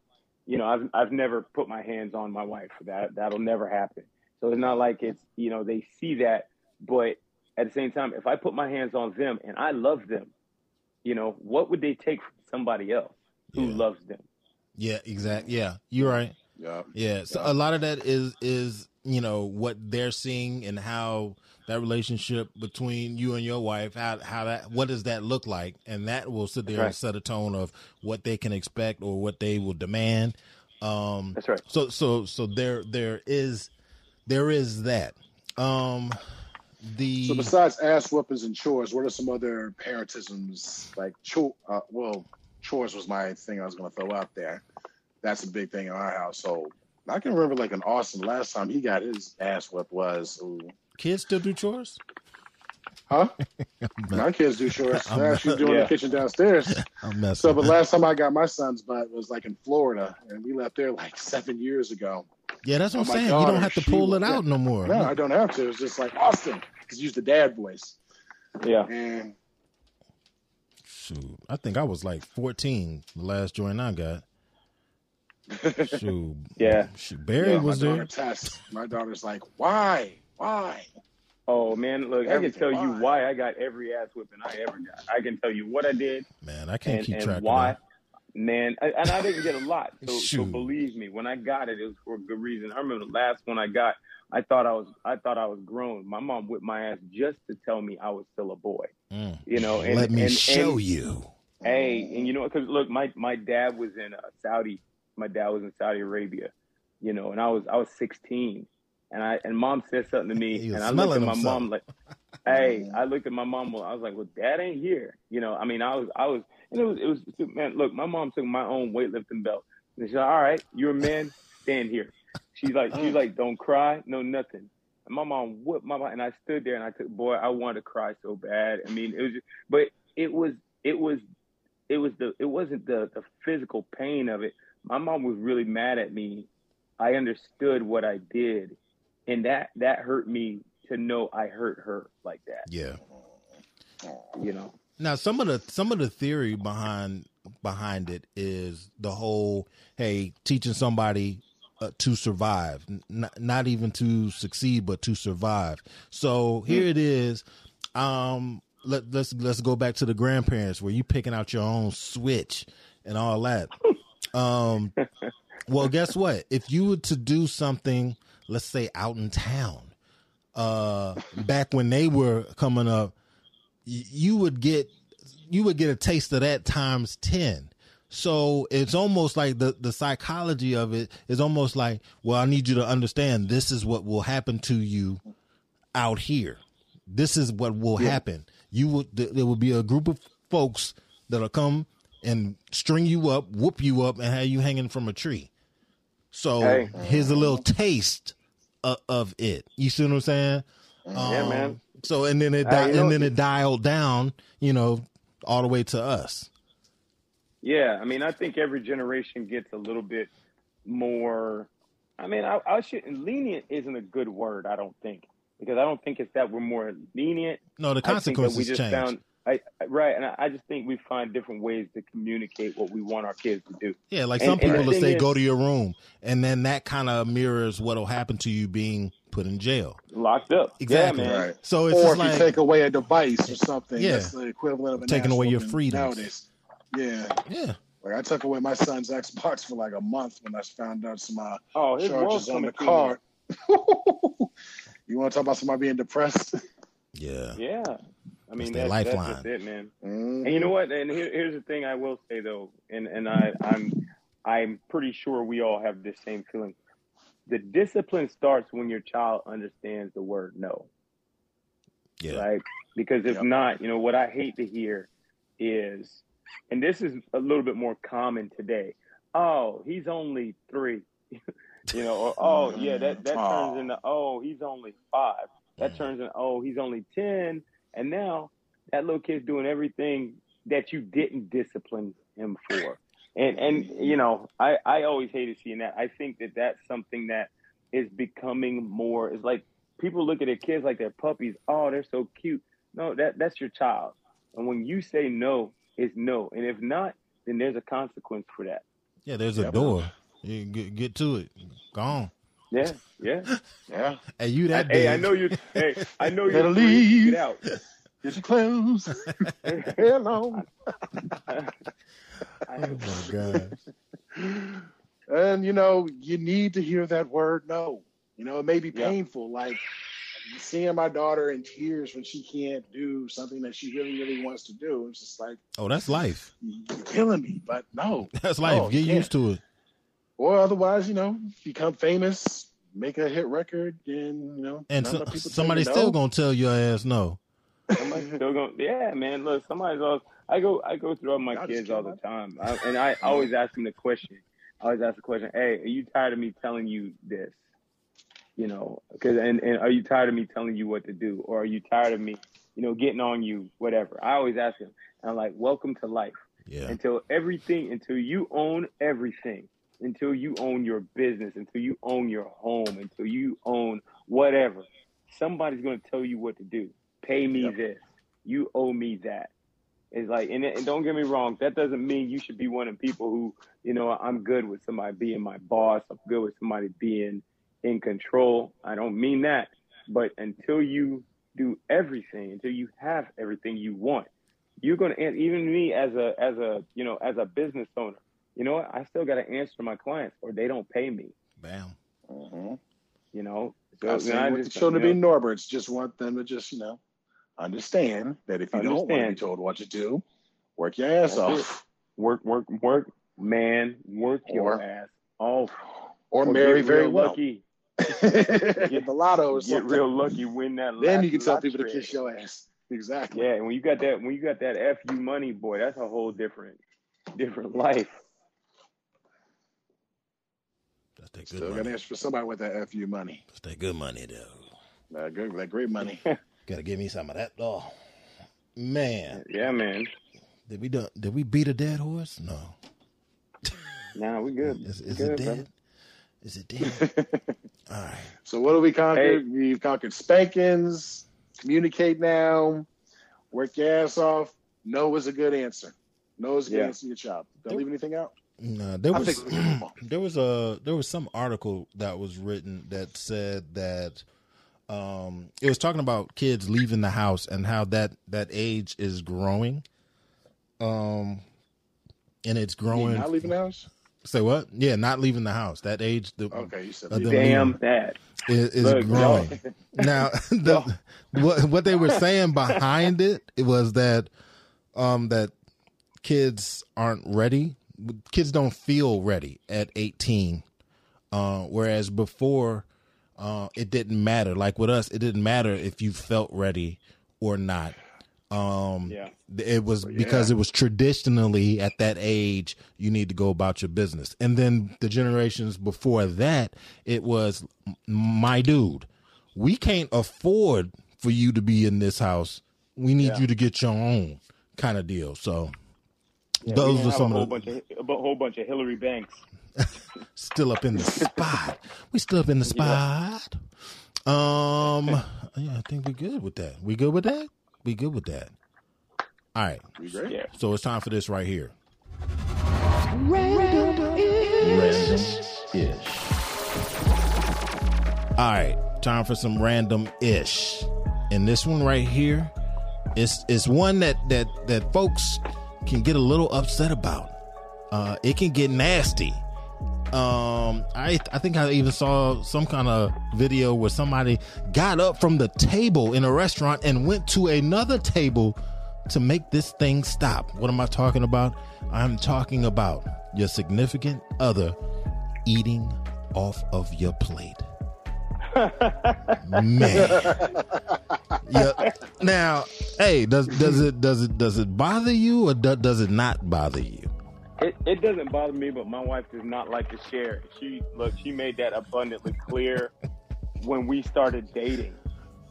you know, I've I've never put my hands on my wife. That that'll never happen. So it's not like it's you know they see that, but at the same time, if I put my hands on them and I love them, you know, what would they take from somebody else who Yeah. loves them? Yeah, exactly. Yeah, you're right. Yeah. Yeah. So a lot of that is is you know what they're seeing and how that relationship between you and your wife how how that what does that look like and that will sit there and set a tone of what they can expect or what they will demand. Um That's right. so so so there there is there is that. Um the So besides ass whoopings and chores, what are some other parentisms like chore? Uh, well, chores was my thing I was going to throw out there. That's a big thing in our household. I can remember like in Austin last time he got his ass whipped was, ooh, kids still do chores? huh? my kids do chores. I'm They're actually doing Yeah. the kitchen downstairs. I'm messing. So, but last time I got my son's butt was like in Florida, and we left there like seven years ago. yeah, that's what oh I'm Oh, my saying. you don't have to pull was- it out yeah. no more. No, I don't have to. It's just like Austin, because use the dad voice. Yeah. And Shoot, I think I was like 14 the last joint I got. Shoot, Yeah. Shoot, Barry yeah, was my there. daughter Tess, my daughter's like, why, why? Oh man, look, I can Everything. tell you Why? why I got every ass whipping I ever got. I can tell you what I did Man, I can't and, keep and track why. of Man, I- and I didn't get a lot. So, so believe me, when I got it, it was for a good reason. I remember the last one I got. I thought I was, I thought I was grown. My mom whipped my ass just to tell me I was still a boy. Mm. You know, and Let me and, show and, you. Hey, and you know, because look, my my dad was in uh, Saudi. My dad was in Saudi Arabia. You know, and I was I was 16, and I and mom said something to me, and I looked at my himself. mom like, hey, I looked at my mom. I was like, well, dad ain't here. You know, I mean, I was I was, and it was it was man. Look, my mom took my own weightlifting belt, and she's like, all right, you're a man, stand here. She's like, she's mm. like, don't cry, no nothing. And my mom whooped my mom, and I stood there and I took, boy, I wanted to cry so bad. I mean, it was, just, but it was, it was, it was the, it wasn't the the physical pain of it. My mom was really mad at me. I understood what I did, and that that hurt me to know I hurt her like that. Yeah. You know. Now some of the some of the theory behind behind it is the whole hey teaching somebody uh, to survive, N- not even to succeed, but to survive. So here it is. Um, let, let's let's go back to the grandparents where you picking out your own switch and all that. Um, well, guess what? If you were to do something, let's say out in town, uh, back when they were coming up, you would get you would get a taste of that times 10 so it's almost like the the psychology of it is almost like well i need you to understand this is what will happen to you out here. This is what will happen. You will th- there will be a group of folks that'll come and string you up whoop you up and have you hanging from a tree so Hey. here's a little taste of, of it you see what i'm saying Yeah, Um, man. so and then it di- and then it dialed down, you know, all the way to us. Yeah, I mean, I think every generation gets a little bit more. I mean, I, I shouldn't lenient isn't a good word. I don't think because I don't think it's that we're more lenient. No, the I think that we consequences just change. found I, I- right, and I, I just think we find different ways to communicate what we want our kids to do. yeah, like And- some and the people will say, is- "Go to your room," and then that kind of mirrors what'll happen to you being put in jail. Locked up, Exactly. Yeah, man. Right. So it's or just if like you take away a device or something, Yeah. that's the equivalent of an Taking away your freedom. nowadays. Yeah. yeah, Like I took away my son's Xbox for like a month when I found out some uh, Oh, charges on the card. you want to talk about somebody being depressed? yeah, Yeah, I mean their that's, that's lifeline. just it, man. Mhm. And you know what? And here, here's the thing I will say though, and and I I'm I'm pretty sure we all have this same feeling. The discipline starts when your child understands the word no, yeah, right? Because if Yep. not, you know what I hate to hear is, and this is a little bit more common today. Oh, he's only three, you know, or oh yeah, that that Aw. turns into oh he's only five. That turns into oh he's only ten, and now that little kid's doing everything that you didn't discipline him for. And and you know, I I always hated seeing that. I think that that's something that is becoming more. It's like people look at their kids like they're puppies. Oh, they're so cute. No, that that's your child. And when you say no, it's no. And if not, then there's a consequence for that. yeah. There's a Yep. door. You get, get to it. Go on. Yeah, yeah. Yeah. And you that hey, I know you. Hey, I know you're leave. Get out. Get your clothes. Hello. Oh my god. And you know, you need to hear that word no. You know, it may be Yeah. painful, like seeing my daughter in tears when she can't do something that she really, really wants to do. It's just like Oh, that's life. you're killing me. But no. That's life. No, Get used to it. Or otherwise, you know, become famous, make a hit record, and you know, And so, enough people tell somebody's still no. gonna tell your ass no. Somebody's still gonna, Yeah, man. Look, somebody's all. I go. I go through all my Y'all kids all the time, I, and I always ask them the question. I always ask the question. Hey, are you tired of me telling you this? You know, because and, and are you tired of me telling you what to do, or are you tired of me, you know, getting on you, whatever? I always ask them. And I'm like, welcome to life. Yeah. Until everything, until you own everything, until you own your business, until you own your home, until you own whatever, somebody's going to tell you what to do. Pay me Yep. this. You owe me that. It's like, and, and don't get me wrong, that doesn't mean you should be one of the people who, you know, I'm good with somebody being my boss. I'm good with somebody being in control. I don't mean that. But until you do everything until you have everything you want. You're gonna even me as a as a you know as a business owner, you know what? I still got to answer my clients or they don't pay me. Bam. Mhm. You know, I so was you know, I saying with the just- children you being know, Norberts, just want them to just, you know, understand that if you don't want to be told what to do, work your ass That's off. work, work, work, man, work your ass off. Or Or marry very well. Lucky. Get the lotto or Get real lucky, win that. Then last you can tell lot people to kiss your ass. Exactly. Yeah, when you got that, when you got that fu money, boy, that's a whole different, different life. That's that good Still got money. to ask for somebody with that FU money. That's that good money though. That, good, that great money. Gotta give me some of that. though. man, Yeah, man. did we do, did we beat a dead horse? No. Nah, we good. Is, is good, it brother. dead? Is it dead? All right. so what do we conquer? We've conquered spankings, communicate now, work your ass off. No is a good answer. No is a good Yeah. answer to your child. Don't leave anything out. No, there I was think we can move on. there was a there was some article that was written that said that um it was talking about kids leaving the house and how that that age is growing. Um and it's You mean growing not leaving the house? Say what? Yeah, not leaving the house. That age the Okay, you said of them. Damn that. is, is Look, growing. y'all- now the, what what they were saying behind it, it was that um that kids aren't ready kids don't feel ready at 18 uh whereas before uh it didn't matter. Like with us it didn't matter if you felt ready or not. Um Yeah. it was because it was traditionally at that age you need to go about your business. And then the generations before that it was my dude. We can't afford for you to be in this house. We need Yeah. you to get your own kind of deal. So Yeah, those can are some a whole of the bunch of a whole bunch of Hillary Banks. still up in the spot. We still up in the spot. Um, yeah, I think we're good with that. We good with that. We good with that. All right. We great. Yeah. So it's time for this right here. Random ish. All right, time for some random ish. And this one right here is is one that that that folks can get a little upset about. Uh it can get nasty. Um I I think I even saw some kind of video where somebody got up from the table in a restaurant and went to another table to make this thing stop. What am I talking about? I'm talking about your significant other eating off of your plate. Man. yeah. Now, hey, does does it does it does it bother you or do, does it not bother you? It, it doesn't bother me, but my wife does not like to share. She look, she made that abundantly clear when we started dating.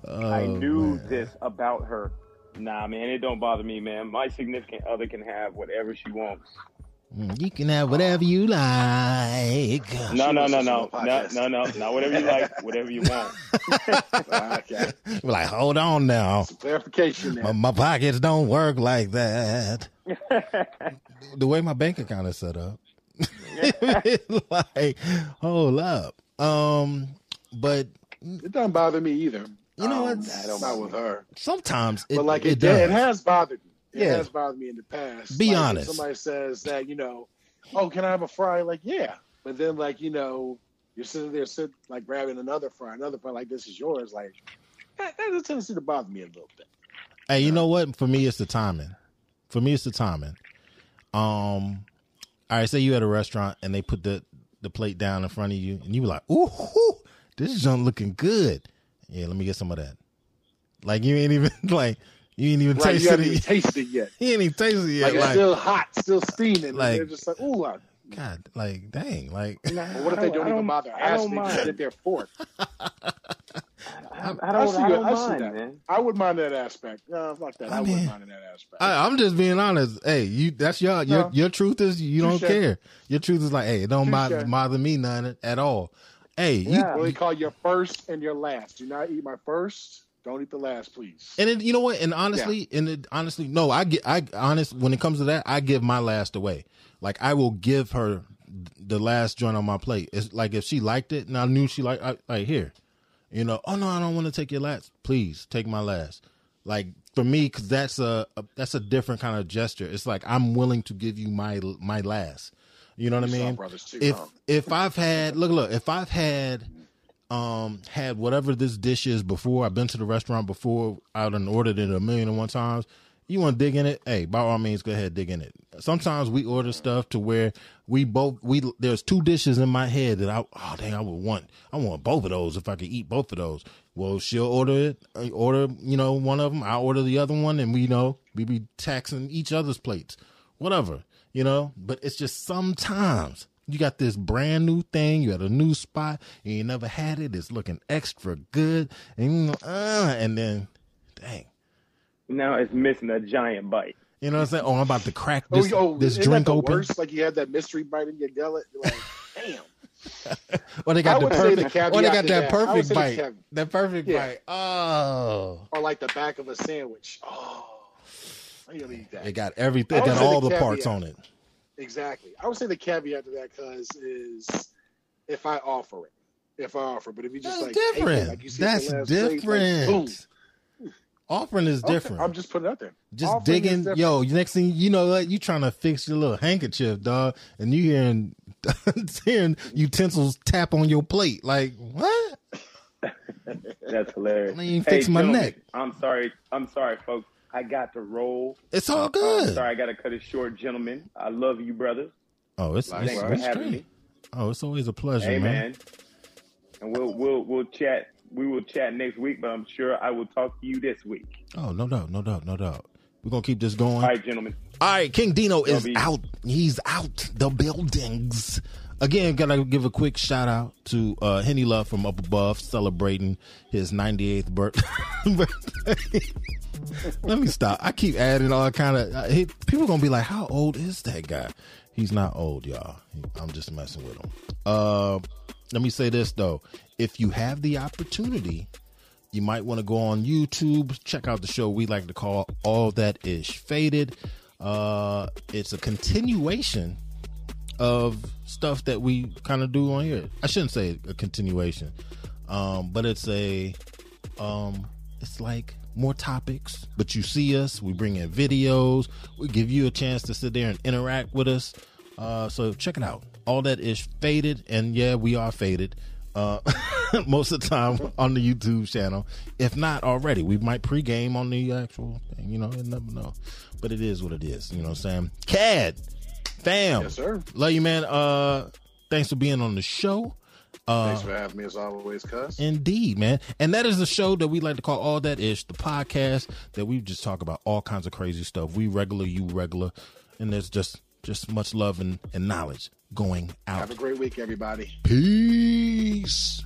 I Oh, knew man. this about her. Nah, man, it don't bother me, man. My significant other can have whatever she wants. Mm, You can have whatever you like. No, no, no, listens no, no, no, no, not whatever you like, whatever you want. okay. We're like, hold on now. Some clarification. My, my pockets don't work like that. the way my bank account is set up. like, hold up. Um, but It doesn't bother me either. You know Um, what? It's not with her. sometimes it, but like it, it, does. it has bothered me. It Yeah. has bothered me in the past. Be Like, honest. Somebody says that you know, oh, can I have a fry? Like, yeah. But then like you know, you're sitting there, sit like grabbing another fry, another fry, like this is yours. Like that, that has a tendency to bother me a little bit. Hey, you know what? For me, it's the timing. For me, it's the timing. Um, all right, say you at a restaurant and they put the the plate down in front of you, and you were like, "Ooh, whew, this junk looking good." Yeah, let me get some of that. Like you ain't even like you ain't even Right, tasted haven't it. even tasted it yet. You ain't even tasted it yet. Like, Like, it's still hot, still steaming. like- they're just like, ooh. I, God, like dang, like Nah, Well, what if they don't, I even bother I asking? don't They just get their fork. I, I I don't, see I that. don't I see mind, that. man. I would mind that aspect. No, fuck that. I I, mean, wouldn't mind that aspect. I, I'm just being honest. Hey, you that's your your No. your truth is you don't care. Your truth is like, hey, it don't bother, bother me none at all. Hey, you Yeah. what they call your first and your last. Do not eat my first. Don't eat the last, please. And it, you know what? And honestly, and it, honestly, no, I get, I honest when it comes to that, I give my last away. Like I will give her the last joint on my plate. It's like if she liked it and I knew she liked, I, like here, You know, oh no, I don't want to take your last. Please take my last. Like for me, because that's a, a that's a different kind of gesture. It's like I'm willing to give you my my last. You know what I mean? too, if huh? if I've had look look if I've had um had whatever this dish is before I've been to the restaurant before I done ordered it a million and one times. You want to dig in it? Hey, by all means, go ahead dig in it. Sometimes we order stuff to where we both we there's two dishes in my head that I oh dang I would want I want both of those if I could eat both of those. Well, she'll order it, uh, order you know one of them. I order the other one, and we know we be taxing each other's plates, whatever you know. But it's just sometimes you got this brand new thing, you at a new spot, and you never had it. It's looking extra good, and you know, uh, and then, dang, Now it's missing a giant bite. you know what I'm saying? Oh, I'm about to crack Oh, this oh, this drink that the open. Worst? Like you had that mystery bite in your gullet. You're like, damn. Or they I got the would say the perfect. Or they got that that- perfect bite. That perfect Yeah. bite. Oh, Or like the back of a sandwich. Oh, I gotta eat that. it got everything. I It got all the the parts on it. Exactly. I would say the caveat to that, cuz, is if I offer it. If I offer, but if you just That's like take it, different. like you see That's the last plate, like, different. Offering is Okay, different. I'm just putting it out there. Just Offering digging, yo. Next thing you know, what you trying to fix your little handkerchief, dog, and you hearing hearing utensils tap on your plate. Like what? That's hilarious. I mean, fix my neck. I'm sorry. I'm sorry, folks. I got to roll. It's all uh, I'm good. sorry, I got to cut it short, gentlemen. I love you, brothers. Oh, it's, Thanks it's, for it's having straight. me. Oh, it's always a pleasure, Hey, man. man. And we'll we'll we'll chat. We will chat next week, but I'm sure I will talk to you this week. Oh, no doubt, no doubt, no doubt. We're gonna keep this going. All right, gentlemen. All right, King Deno is out. He's out the buildings. Again, gotta give a quick shout out to uh Henny Love from Up Above celebrating his 98th birth- birthday. Let me stop. I keep adding all kind of he, people gonna be like, "How old is that guy?" He's not old, y'all. I'm just messing with him. Uh, let me say this though: if you have the opportunity, you might want to go on YouTube, check out the show we like to call All That Ish Faded. Uh, it's a continuation of stuff that we kind of do on here. I shouldn't say a continuation, um, but it's a, um, it's like more topics. But you see us, we bring in videos, we give you a chance to sit there and interact with us. Uh, so check it out. All That Ish Faded, and yeah, we are faded. Uh, most of the time on the YouTube channel. If not already, we might pregame on the actual thing. You know, you never know. But it is what it is. You know what I'm saying? Cad, fam. Yes, sir. Love you, man. Uh, thanks for being on the show. Uh, Thanks for having me as always, cuz. Indeed, man. And that is the show that we like to call All That Ish, the podcast that we just talk about all kinds of crazy stuff. We regular, you regular. And there's just just much love and, and knowledge going out. Have a great week, everybody. Peace.